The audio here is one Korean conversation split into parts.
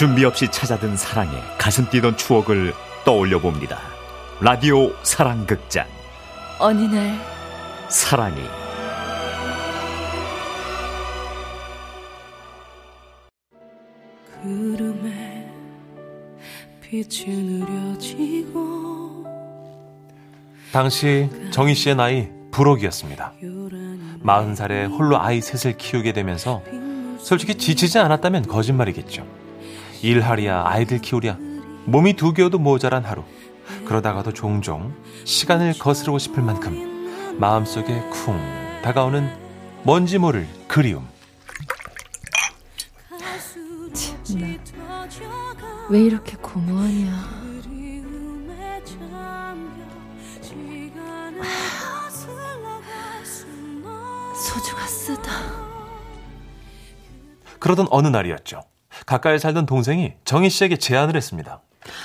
준비 없이 찾아든 사랑에 가슴 뛰던 추억을 떠올려 봅니다. 라디오 사랑극장. 어느 날 사랑이 구름에 빛이 느려지고 당시 정희 씨의 나이 불혹이었습니다. 마흔 살에 홀로 아이 셋을 키우게 되면서 솔직히 지치지 않았다면 거짓말이겠죠. 일하랴 아이들 키우랴 몸이 두 개여도 모자란 하루. 그러다가도 종종 시간을 거스르고 싶을 만큼 마음속에 쿵 다가오는 뭔지 모를 그리움. 왜 이렇게 고마워하냐 거슬러갈 순 소주가 쓰다 그러던 어느 날이었죠. 가까이 살던 동생이 정희 씨에게 제안을 했습니다.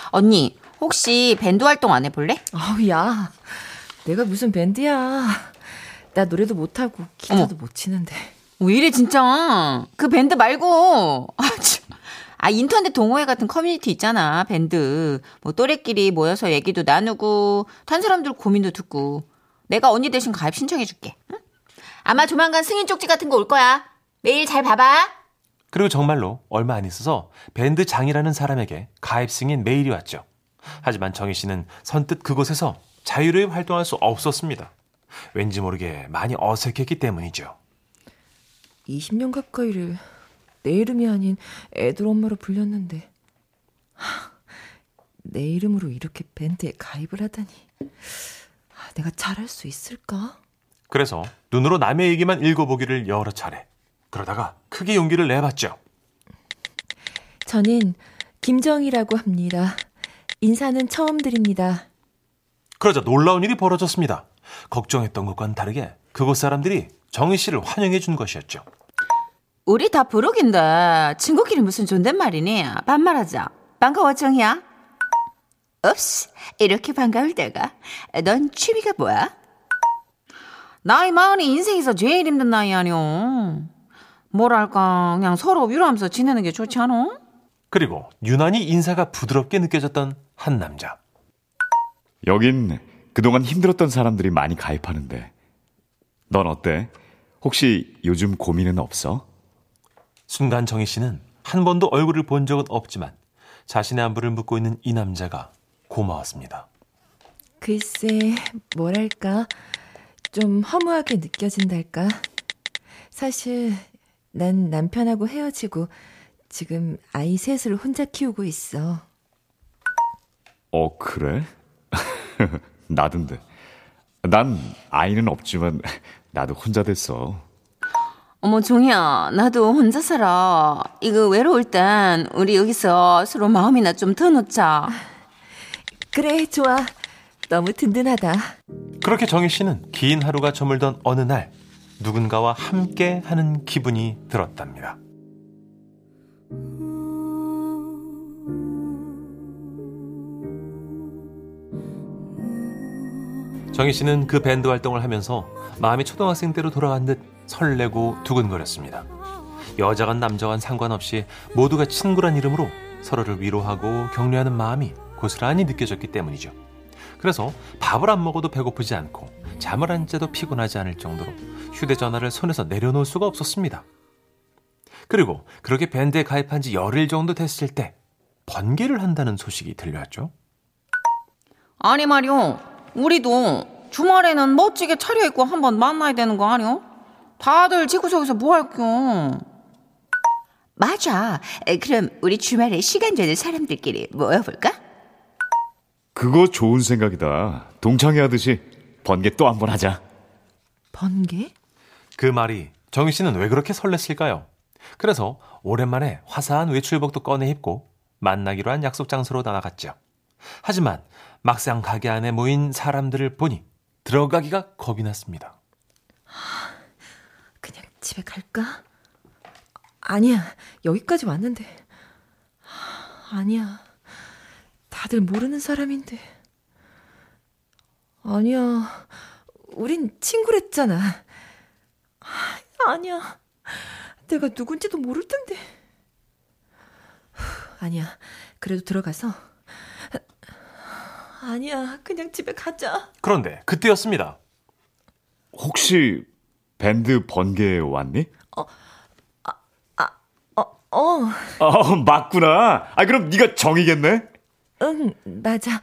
언니, 혹시 밴드 활동 안 해볼래? 아우 야 내가 무슨 밴드야 나 노래도 못하고 기타도 어머. 못 치는데 왜 이래, 진짜. 그 밴드 말고. 아, 참. 아, 인터넷 동호회 같은 커뮤니티 있잖아, 밴드. 뭐, 또래끼리 모여서 얘기도 나누고, 딴 사람들 고민도 듣고. 내가 언니 대신 가입 신청해줄게. 응? 아마 조만간 승인 쪽지 같은 거 올 거야. 매일 잘 봐봐. 그리고 정말로 얼마 안 있어서 밴드 장이라는 사람에게 가입 승인 메일이 왔죠. 하지만 정희 씨는 선뜻 그곳에서 자유로이 활동할 수 없었습니다. 왠지 모르게 많이 어색했기 때문이죠. 20년 가까이를 내 이름이 아닌 애들 엄마로 불렸는데 하, 내 이름으로 이렇게 밴드에 가입을 하다니 아, 내가 잘할 수 있을까? 그래서 눈으로 남의 얘기만 읽어보기를 여러 차례. 그러다가 크게 용기를 내봤죠. 저는 김정희라고 합니다. 인사는 처음 드립니다. 그러자 놀라운 일이 벌어졌습니다. 걱정했던 것과는 다르게 그곳 사람들이 정희 씨를 환영해 준 것이었죠. 우리 다 부록인데, 친구끼리 무슨 존댓말이니? 반말하자. 반가워, 정이야. 없이, 이렇게 반가울 때가. 넌 취미가 뭐야? 나이 마흔이 인생에서 제일 힘든 나이 아니오. 뭐랄까, 그냥 서로 위로하면서 지내는 게 좋지 않어? 그리고 유난히 인사가 부드럽게 느껴졌던 한 남자. 여긴 그동안 힘들었던 사람들이 많이 가입하는데 넌 어때? 혹시 요즘 고민은 없어? 순간 정희 씨는 한 번도 얼굴을 본 적은 없지만 자신의 안부를 묻고 있는 이 남자가 고마웠습니다. 글쎄, 뭐랄까, 좀 허무하게 느껴진달까. 사실, 난 남편하고 헤어지고, 지금 아이 셋을 혼자 키우고 있어. 어 그래? 나던데. 난 아이는 없지만 나도 혼자 됐어. 어머, 종이야, 나도 혼자 살아. 이거 외로울 땐 우리 여기서 서로 마음이나 좀 더 놓자. 그래, 좋아. 너무 든든하다. 그렇게 정희 씨는 긴 하루가 저물던 어느 날 누군가와 함께 하는 기분이 들었답니다. 정희 씨는 그 밴드 활동을 하면서 마음이 초등학생 때로 돌아간 듯 설레고 두근거렸습니다. 여자간 남자간 상관없이 모두가 친구란 이름으로 서로를 위로하고 격려하는 마음이 고스란히 느껴졌기 때문이죠. 그래서 밥을 안 먹어도 배고프지 않고 잠을 안 자도 피곤하지 않을 정도로 휴대전화를 손에서 내려놓을 수가 없었습니다. 그리고 그렇게 밴드에 가입한 지 열흘 정도 됐을 때 번개를 한다는 소식이 들려왔죠. 아니 말이오. 우리도 주말에는 멋지게 차려입고 한번 만나야 되는 거 아니오? 다들 지구석에서 뭐 할겨? 맞아. 그럼 우리 주말에 시간 되는 사람들끼리 모여볼까? 그거 좋은 생각이다. 동창회 하듯이 번개 또 한 번 하자. 번개? 그 말이 정희 씨는 왜 그렇게 설렜을까요? 그래서 오랜만에 화사한 외출복도 꺼내 입고 만나기로 한 약속 장소로 나아갔죠. 하지만 막상 가게 안에 모인 사람들을 보니 들어가기가 겁이 났습니다. 그냥 집에 갈까? 아니야, 여기까지 왔는데. 아니야, 다들 모르는 사람인데. 아니야, 우린 친구랬잖아. 아니야, 내가 누군지도 모를 텐데. 아니야. 그래도 들어가서. 아니야. 그냥 집에 가자. 그런데 그때였습니다. 혹시 밴드 번개 왔니? 어, 어, 어, 맞구나. 아, 그럼 네가 정이겠네? 응, 맞아.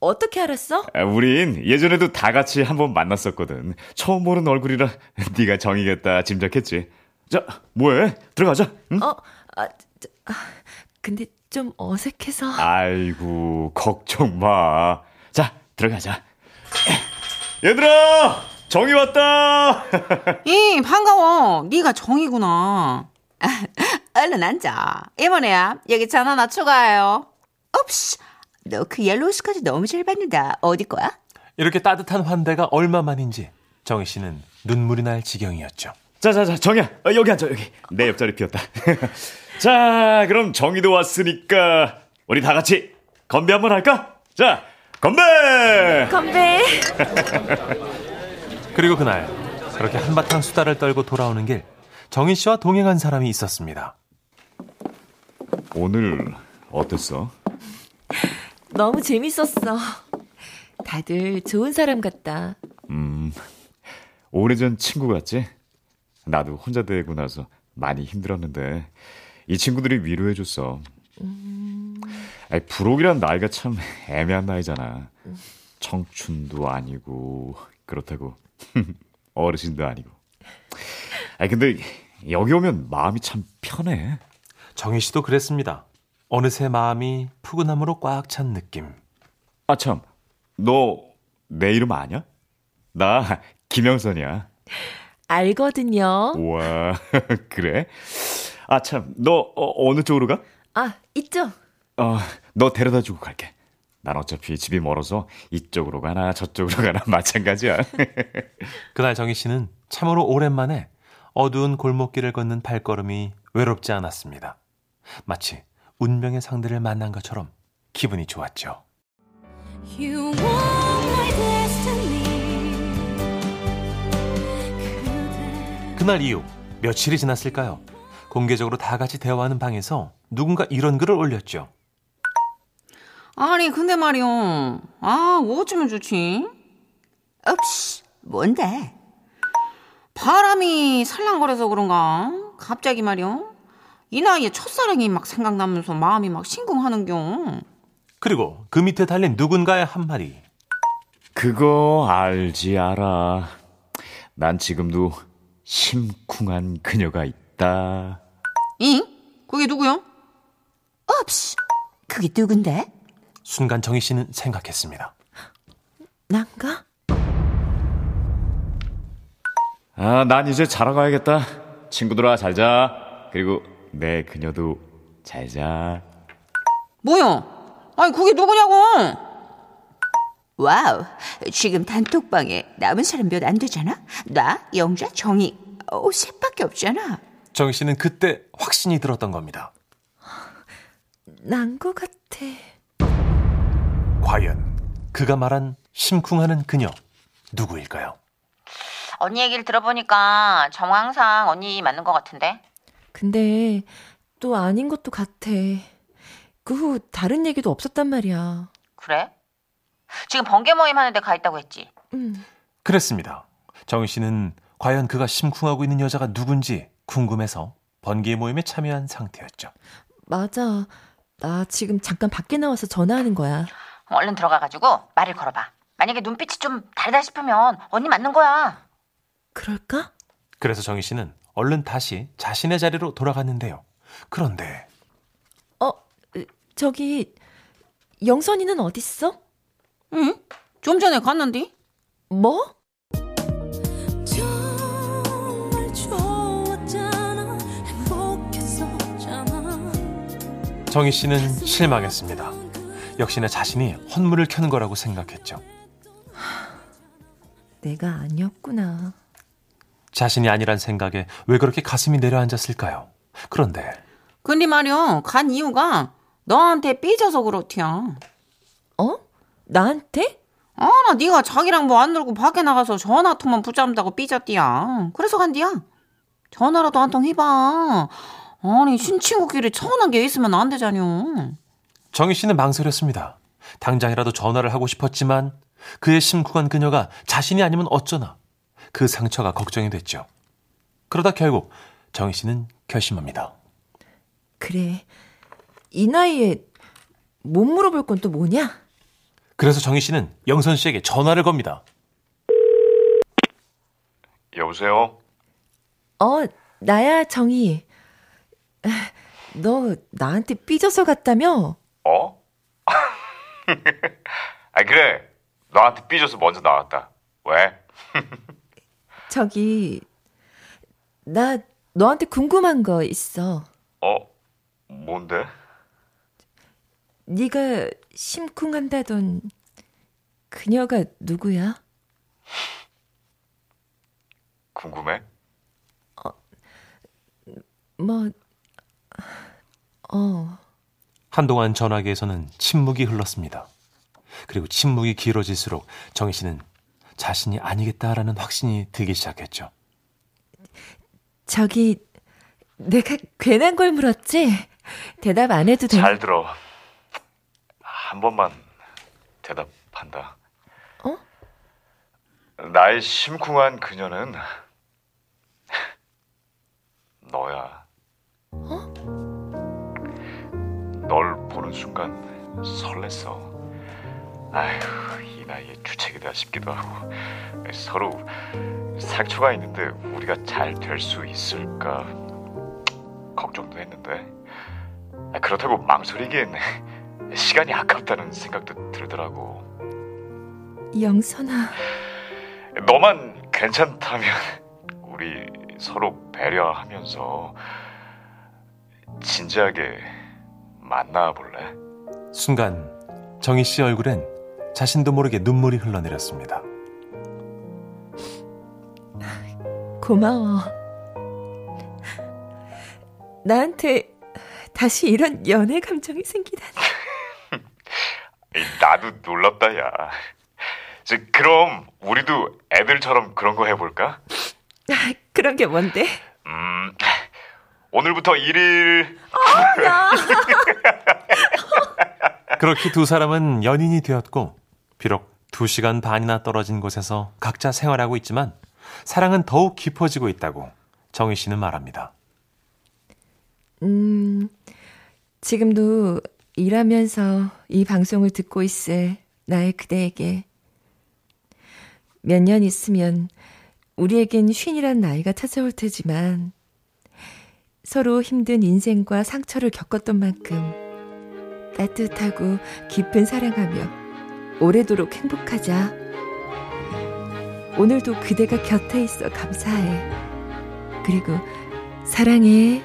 어떻게 알았어? 아, 우린 예전에도 다 같이 한번 만났었거든. 처음 보는 얼굴이라 네가 정이겠다 짐작했지. 자, 뭐해? 들어가자. 응? 어, 아, 저, 아, 근데 좀 어색해서. 아이고, 걱정 마. 자, 들어가자. 얘들아! 정이 왔다! 이 반가워. 네가 정이구나. 얼른 앉아. 이모네야 여기 전 하나 추가해요. 옵시. 너 그 yellow 스커트 너무 잘 받는다. 어디 거야? 이렇게 따뜻한 환대가 얼마만인지 정희 씨는 눈물이 날 지경이었죠. 자, 자, 자, 정이야. 어, 여기 앉아, 여기. 내 옆자리 비었다. 자, 그럼 정이도 왔으니까, 우리 다 같이 건배 한번 할까? 자, 건배! 건배. 그리고 그날 그렇게 한바탕 수다를 떨고 돌아오는 길 정희 씨와 동행한 사람이 있었습니다. 오늘 어땠어? 너무 재밌었어. 다들 좋은 사람 같다. 음, 오래전 친구 같지? 나도 혼자 되고 나서 많이 힘들었는데, 이 친구들이 위로해줬어. 아니, 부록이란 나이가 참 애매한 나이잖아. 청춘도 아니고, 그렇다고. 어르신도 아니고. 아니, 근데 여기 오면 마음이 참 편해. 정희 씨도 그랬습니다. 어느새 마음이 푸근함으로 꽉 찬 느낌. 아, 참. 너 내 이름 아냐? 나 김영선이야. 알거든요. 우와, 그래? 아, 참. 너 어, 느 쪽으로 가? 아, 있죠? 어, 너 데려다 주고 갈게. 난 어차피 집이 멀어서 이쪽으로 가나 저쪽으로 가나 마찬가지야. 그날 정희 씨는 참으로 오랜만에 어두운 골목길을 걷는 발걸음이 외롭지 않았습니다. 마치 운명의 상대를 만난 것처럼 기분이 좋았죠. You are my destiny. 그대 그날 이후 며칠이 지났을까요? 공개적으로 다 같이 대화하는 방에서 누군가 이런 글을 올렸죠. 아니 근데 말이요. 아 어쩌면 좋지? 옵시. 뭔데? 바람이 살랑거려서 그런가? 갑자기 말이요. 이 나이에 첫사랑이 막 생각나면서 마음이 막 심쿵하는겨. 그리고 그 밑에 달린 누군가의 한마디. 그거 알지 알아. 난 지금도 심쿵한 그녀가 있다. 잉? 그게 누구요? 옵시. 그게 누군데? 순간 정희 씨는 생각했습니다. 난가? 아, 난 이제 자러 가야겠다. 친구들아 잘 자. 그리고 내 그녀도 잘 자. 뭐요? 아니 그게 누구냐고? wow. 지금 단톡방에 남은 사람 몇 안 되잖아? 나, 영자, 정희. 어, 셋밖에 없잖아. 정희 씨는 그때 확신이 들었던 겁니다. 난거 같아. 과연 그가 말한 심쿵하는 그녀 누구일까요? 언니 얘기를 들어보니까 정황상 언니 맞는 것 같은데. 근데 또 아닌 것도 같아. 그 후 다른 얘기도 없었단 말이야. 그래? 지금 번개 모임 하는데 가 있다고 했지. 음, 그랬습니다. 정희 씨는 과연 그가 심쿵하고 있는 여자가 누군지 궁금해서 번개 모임에 참여한 상태였죠. 맞아. 나 지금 잠깐 밖에 나와서 전화하는 거야. 얼른 들어가가지고 말을 걸어봐. 만약에 눈빛이 좀 다르다 싶으면 언니 맞는 거야. 그럴까? 그래서 정희 씨는 얼른 다시 자신의 자리로 돌아갔는데요. 그런데 어, 저기 영선이는 어딨어? 응? 좀 전에 갔는데? 뭐? 정희 씨는 실망했습니다. 역시나 자신이 헌물을 켜는 거라고 생각했죠. 내가 아니었구나. 자신이 아니란 생각에 왜 그렇게 가슴이 내려앉았을까요? 그런데 근데 말이야, 간 이유가 너한테 삐져서 그렇디야. 어? 나한테? 아, 나 네가 자기랑 뭐 안 놀고 밖에 나가서 전화 통만 붙잡는다고 삐졌디야. 그래서 간디야. 전화라도 한 통 해봐. 아니 신친구끼리 서운한 게 있으면 안 되잖요. 정희 씨는 망설였습니다. 당장이라도 전화를 하고 싶었지만 그의 심쿵한 그녀가 자신이 아니면 어쩌나 그 상처가 걱정이 됐죠. 그러다 결국 정희 씨는 결심합니다. 그래. 이 나이에 못 물어볼 건 또 뭐냐? 그래서 정희 씨는 영선 씨에게 전화를 겁니다. 여보세요? 어, 나야, 정희. 아, 너 나한테 삐져서 갔다며? 어? 아 그래. 너한테 삐져서 먼저 나왔다. 왜? 저기, 나 너한테 궁금한 거 있어. 어? 뭔데? 네가 심쿵한다던 그녀가 누구야? 궁금해? 뭐, 어, 한동안 전화기에서는 침묵이 흘렀습니다. 그리고 침묵이 길어질수록 정희 씨는 자신이 아니겠다라는 확신이 들기 시작했죠. 저기, 내가 괜한 걸 물었지? 대답 안 해도 돼. 잘 들어. 한 번만 대답한다. 어? 나의 심쿵한 그녀는 너야. 널 보는 순간 설렜어. 아휴, 이 나이에 주책이다 싶기도 하고 서로 상처가 있는데 우리가 잘 될 수 있을까 걱정도 했는데 아, 그렇다고 망설이기엔 시간이 아깝다는 생각도 들더라고. 영선아, 너만 괜찮다면 우리 서로 배려하면서 진지하게 만나볼래? 순간 정희 씨 얼굴엔 자신도 모르게 눈물이 흘러내렸습니다. 고마워. 나한테 다시 이런 연애 감정이 생기다니. 나도 놀랍다 야. 저, 그럼 우리도 애들처럼 그런 거 해볼까? 아, 그런 게 뭔데? 음, 오늘부터 1일 그렇게 두 사람은 연인이 되었고 비록 두 시간 반이나 떨어진 곳에서 각자 생활하고 있지만 사랑은 더욱 깊어지고 있다고 정희 씨는 말합니다. 음, 지금도 일하면서 이 방송을 듣고 있을 나의 그대에게 몇 년 있으면 우리에겐 쉰이란 나이가 찾아올 테지만 서로 힘든 인생과 상처를 겪었던 만큼 따뜻하고 깊은 사랑하며 오래도록 행복하자. 오늘도 그대가 곁에 있어 감사해. 그리고 사랑해.